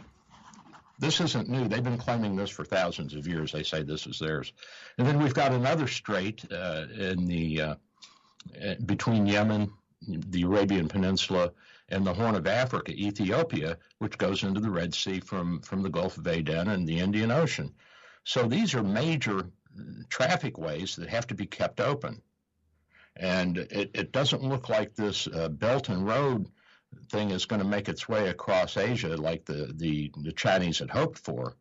this isn't new. They've been claiming this for thousands of years. They say this is theirs. And then we've got another strait uh, in the uh, between Yemen, the Arabian Peninsula, and the Horn of Africa, Ethiopia, which goes into the Red Sea from, from the Gulf of Aden and the Indian Ocean. So these are major traffic ways that have to be kept open. And it, it doesn't look like this uh, Belt and Road thing is going to make its way across Asia like the, the, the Chinese had hoped for.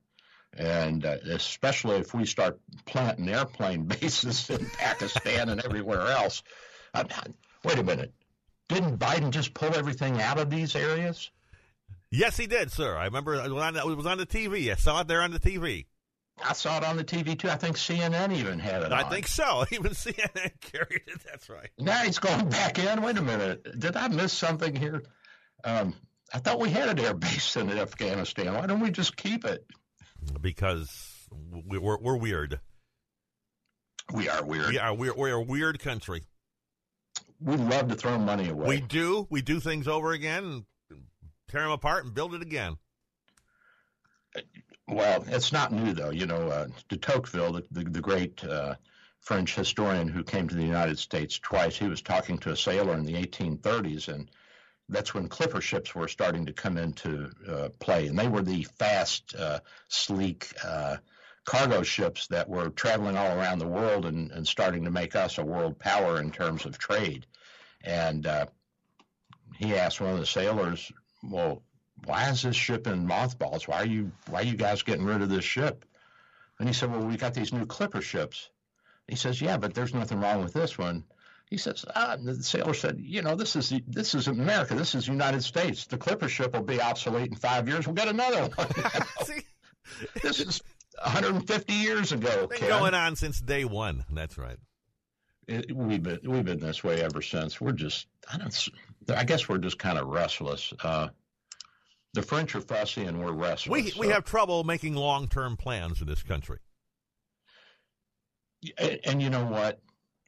And uh, especially if we start planting airplane bases in Pakistan and everywhere else. Uh, wait a minute. Didn't Biden just pull everything out of these areas?
Yes, he did, sir. I remember it was on, it was on the TV. I saw it there on the TV.
I saw it on the TV too. I think CNN even had it.
I
on.
think so. Even CNN carried it. That's right.
Now he's going back in. Wait a minute. Did I miss something here? Um, I thought we had an air base in Afghanistan. Why don't we just keep it?
Because we're, we're weird.
We are weird.
We are we're, we're a weird country.
We love to throw money away.
We do. We do things over again, and tear them apart, and build it again.
Well, it's not new though. You know, uh, de Tocqueville, the, the, the great uh, French historian who came to the United States twice, he was talking to a sailor in the 1830s, and that's when clipper ships were starting to come into uh, play, and they were the fast, uh, sleek uh, cargo ships that were traveling all around the world and, and, starting to make us a world power in terms of trade. And uh, he asked one of the sailors, "Well, why is this ship in mothballs? Why are you why are you guys getting rid of this ship?" And he said, "Well, we got these new clipper ships." He says, "Yeah, but there's nothing wrong with this one." He says, ah, the sailor said, you know, this is this is America. This is the United States. The clipper ship will be obsolete in five years. We'll get another one. this is 150 years ago.
Been going on since day one. That's right.
It, we've been we've been this way ever since. We're just I don't. I guess we're just kind of restless. Uh, the French are fussy and we're restless.
We
so.
we have trouble making long term plans in this country.
And, and, you know what?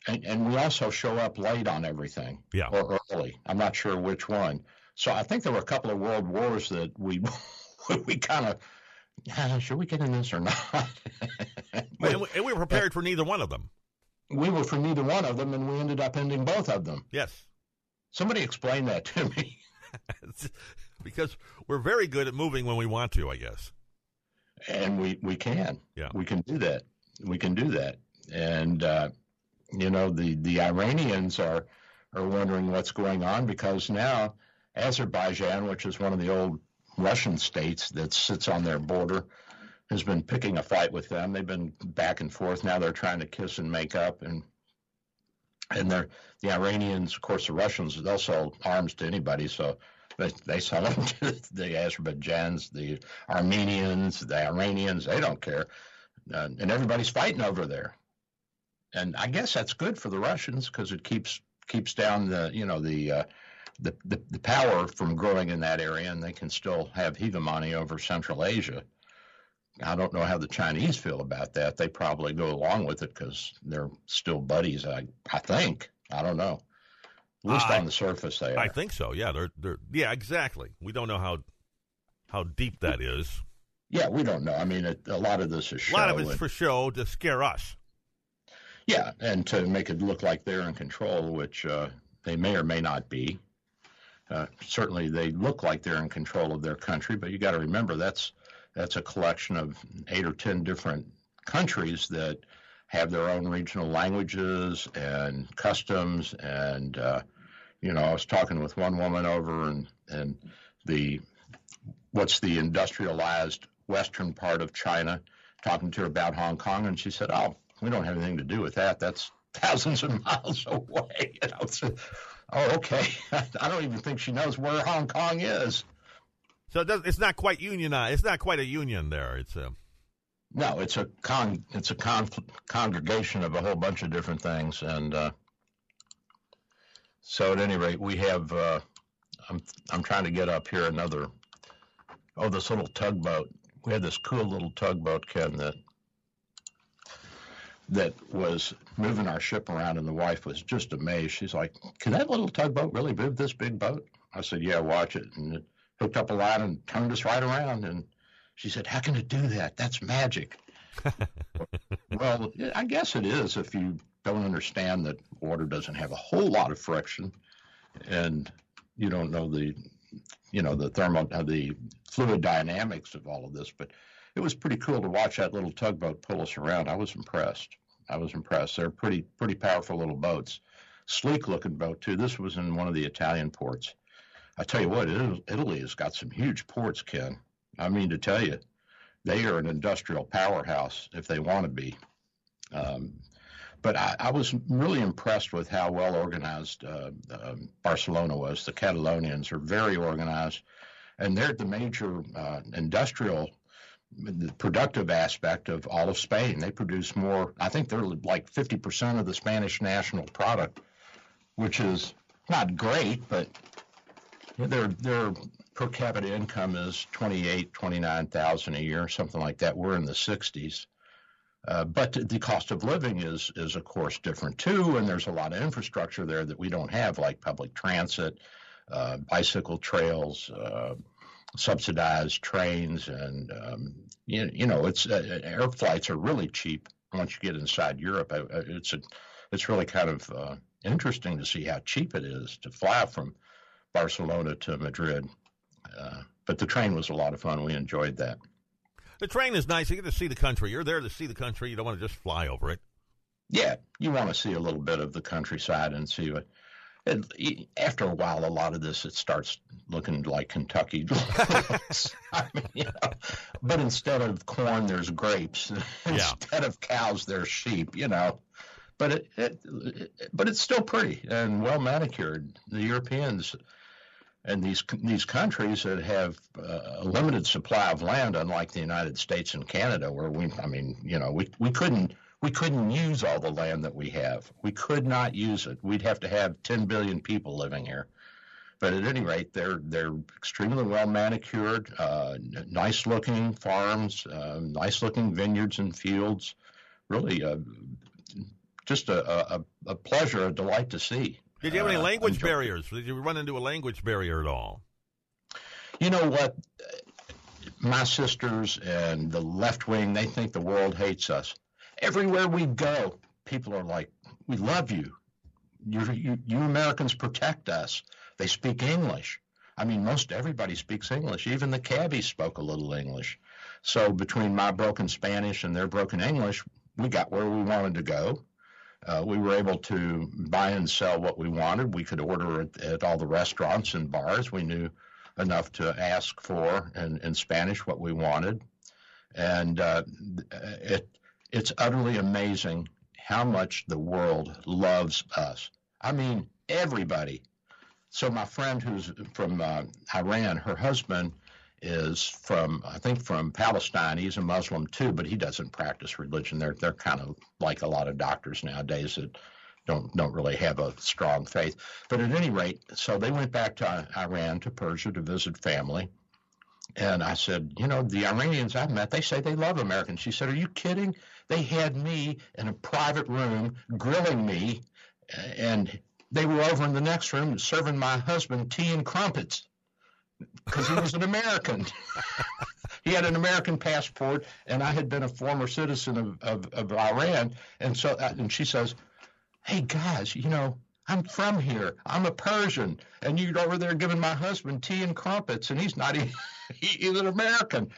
And, and, we also show up late on everything.
Yeah.
Or early. I'm not sure which one. So I think there were a couple of world wars that we we kind of yeah, should we get in this or not?
and, we, and we were prepared for neither one of them.
We were for neither one of them, and we ended up ending both of them.
Yes.
Somebody explain that to me.
because we're very good at moving when we want to, I guess.
And we, we can.
Yeah.
We can do that. We can do that. And, uh, you know, the, the Iranians are, are wondering what's going on because now Azerbaijan, which is one of the old Russian states that sits on their border, has been picking a fight with them. They've been back and forth. Now they're trying to kiss and make up. And and they're the Iranians, of course, the Russians, they'll sell arms to anybody. So they, they sell them to the Azerbaijans, the Armenians, the Iranians. They don't care, uh, and everybody's fighting over there. And I guess that's good for the Russians because it keeps keeps down the you know the, uh, the, the the power from growing in that area, and they can still have hegemony over Central Asia. I don't know how the Chinese feel about that. They probably go along with it because they're still buddies. I I think. I don't know. At least on the surface, they are.
I think so. Yeah, they're they're yeah, exactly. We don't know how how deep that is.
Yeah, we don't know. I mean, it, a lot of this is show.
A lot of it's and, for show to scare us.
Yeah, and to make it look like they're in control, which uh, they may or may not be. Uh, certainly, they look like they're in control of their country, but you got to remember that's that's a collection of eight or ten different countries that have their own regional languages and customs and uh, you know, I was talking with one woman over and and the what's the industrialized western part of China, talking to her about Hong Kong, and she said, "Oh, we don't have anything to do with that. That's thousands of miles away." You know, so, oh, okay. I don't even think she knows where Hong Kong is.
So it it's not quite unionized. It's not quite a union there. It's a
no. It's a con. It's a con- congregation of a whole bunch of different things, and uh, so at any rate, we have. Uh, I'm I'm trying to get up here another. Oh, this little tugboat. We had this cool little tugboat, Ken, that that was moving our ship around, and the wife was just amazed. She's like, "Can that little tugboat really move this big boat?" I said, "Yeah, watch it." And it hooked up a line and turned us right around. And she said, "How can it do that? That's magic." well, I guess it is if you don't understand that water doesn't have a whole lot of friction and you don't know the, you know, the thermal, uh, the fluid dynamics of all of this. But it was pretty cool to watch that little tugboat pull us around. I was impressed. I was impressed. They're pretty, pretty powerful little boats. Sleek looking boat too. This was in one of the Italian ports. I tell you what, Italy has got some huge ports, Ken. I mean to tell you, they are an industrial powerhouse if they want to be. Um, but I, I, was really impressed with how well organized uh, um, Barcelona was. The Catalonians are very organized, and they're the major uh, industrial, the productive aspect of all of Spain. They produce more. I think they're like 50% of the Spanish national product, which is not great, but their their per capita income is 28, 29,000 a year, something like that. We're in the 60s. Uh, but the cost of living is, is of course different too, and there's a lot of infrastructure there that we don't have, like public transit, uh, bicycle trails, uh, subsidized trains, and um, you, you, know, it's uh, air flights are really cheap once you get inside Europe. Uh, uh, it's a, it's really kind of interesting to see how cheap it is to fly from Barcelona to Madrid. but the train was a lot of fun. We enjoyed that.
The train is nice. You get to see the country. You're there to see the country. You don't want to just fly over it.
Yeah, you want to see a little bit of the countryside and see what. It, after a while, a lot of this it starts looking like Kentucky. I mean, you know, but instead of corn, there's grapes. instead of cows, there's sheep. You know, but it, it, it, but it's still pretty and well manicured. The Europeans and these these countries that have uh, a limited supply of land, unlike the United States and Canada, where we, I mean, you know, we we couldn't we couldn't use all the land that we have. We could not use it. We'd have to have 10 billion people living here. But at any rate, they're they're extremely well manicured, uh, nice looking farms, uh, nice looking vineyards and fields. Really, uh, just a, a, a pleasure, a delight to see.
Did you have any uh, language barriers? Did you run into a language barrier at all?
You know what? My sisters and the left wing, they think the world hates us. Everywhere we go, people are like, we love you. You, you, you Americans protect us. They speak English. I mean, most everybody speaks English. Even the cabbies spoke a little English. So between my broken Spanish and their broken English, we got where we wanted to go. Uh, we were able to buy and sell what we wanted. We could order at, at all the restaurants and bars. We knew enough to ask for in, in Spanish what we wanted. And uh, it, it's utterly amazing how much the world loves us. I mean, everybody. So, my friend who's from uh, Iran, her husband is from I think from Palestine. He's a Muslim too, but he doesn't practice religion. They're they're kind of like a lot of doctors nowadays that don't don't really have a strong faith. But at any rate, so they went back to Iran to Persia to visit family. And I said, you know, the Iranians I've met, they say they love Americans. She said, are you kidding? They had me in a private room grilling me, and they were over in the next room serving my husband tea and crumpets because he was an American. he had an American passport, and I had been a former citizen of, of, of Iran. And so, uh, and she says, "Hey guys, you know, I'm from here. I'm a Persian, and you're over there giving my husband tea and crumpets, and he's not. He, he's an American.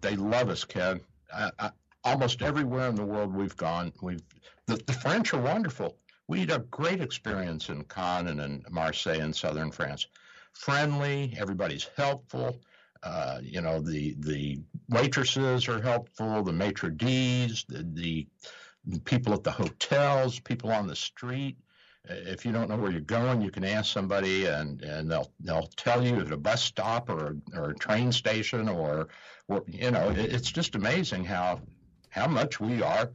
They love us, Ken. I, I, almost everywhere in the world we've gone, we've the, the French are wonderful. We had a great experience in Cannes and in Marseille in southern France friendly. Everybody's helpful. Uh, you know, the the waitresses are helpful. The maitre d's, the, the people at the hotels, people on the street. If you don't know where you're going, you can ask somebody, and, and they'll they'll tell you at a bus stop or or a train station or, or you know, it, it's just amazing how how much we are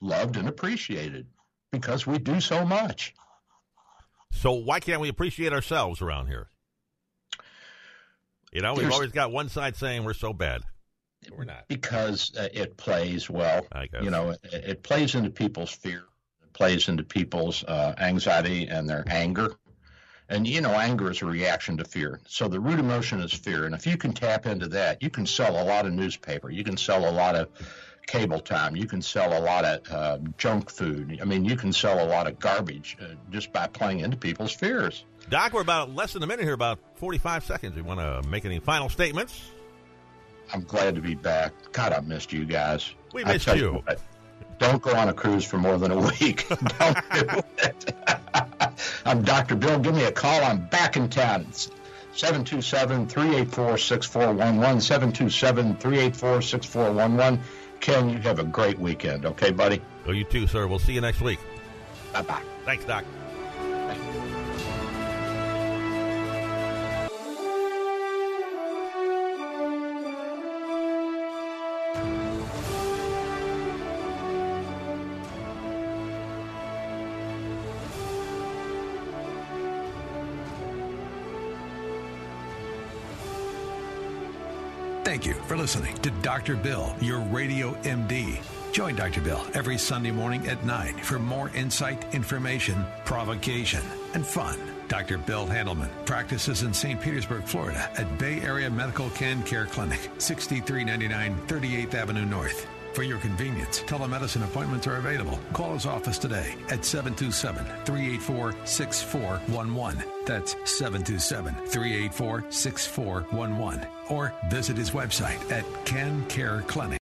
loved and appreciated because we do so much.
So why can't we appreciate ourselves around here? You know, we've There's, always got one side saying we're so bad. We're not.
Because uh, it plays well.
I guess.
You know, it, it, plays into people's fear, it plays into people's uh, anxiety and their anger. And, you know, anger is a reaction to fear. So the root emotion is fear. And if you can tap into that, you can sell a lot of newspaper. You can sell a lot of cable time. You can sell a lot of uh, junk food. I mean, you can sell a lot of garbage uh, just by playing into people's fears.
Doc, we're about less than a minute here, about 45 seconds. You want to make any final statements?
I'm glad to be back. God, I missed you guys.
We missed
tell
you.
what, don't go on a cruise for more than a week. don't do it. I'm Dr. Bill. Give me a call. I'm back in town. 727 384 6411. 727 384 6411. Ken, you have a great weekend, okay, buddy?
Oh, you too, sir. We'll see you next week.
Bye bye.
Thanks, Doc.
Thank you for listening to Dr. Bill, your radio MD. Join Dr. Bill every Sunday morning at 9 for more insight, information, provocation, and fun. Dr. Bill Handelman practices in St. Petersburg, Florida at Bay Area Medical Can Care Clinic, 6399 38th Avenue North. For your convenience, telemedicine appointments are available. Call his office today at 727 384 6411. That's 727 384 6411. Or visit his website at Can Care Clinic.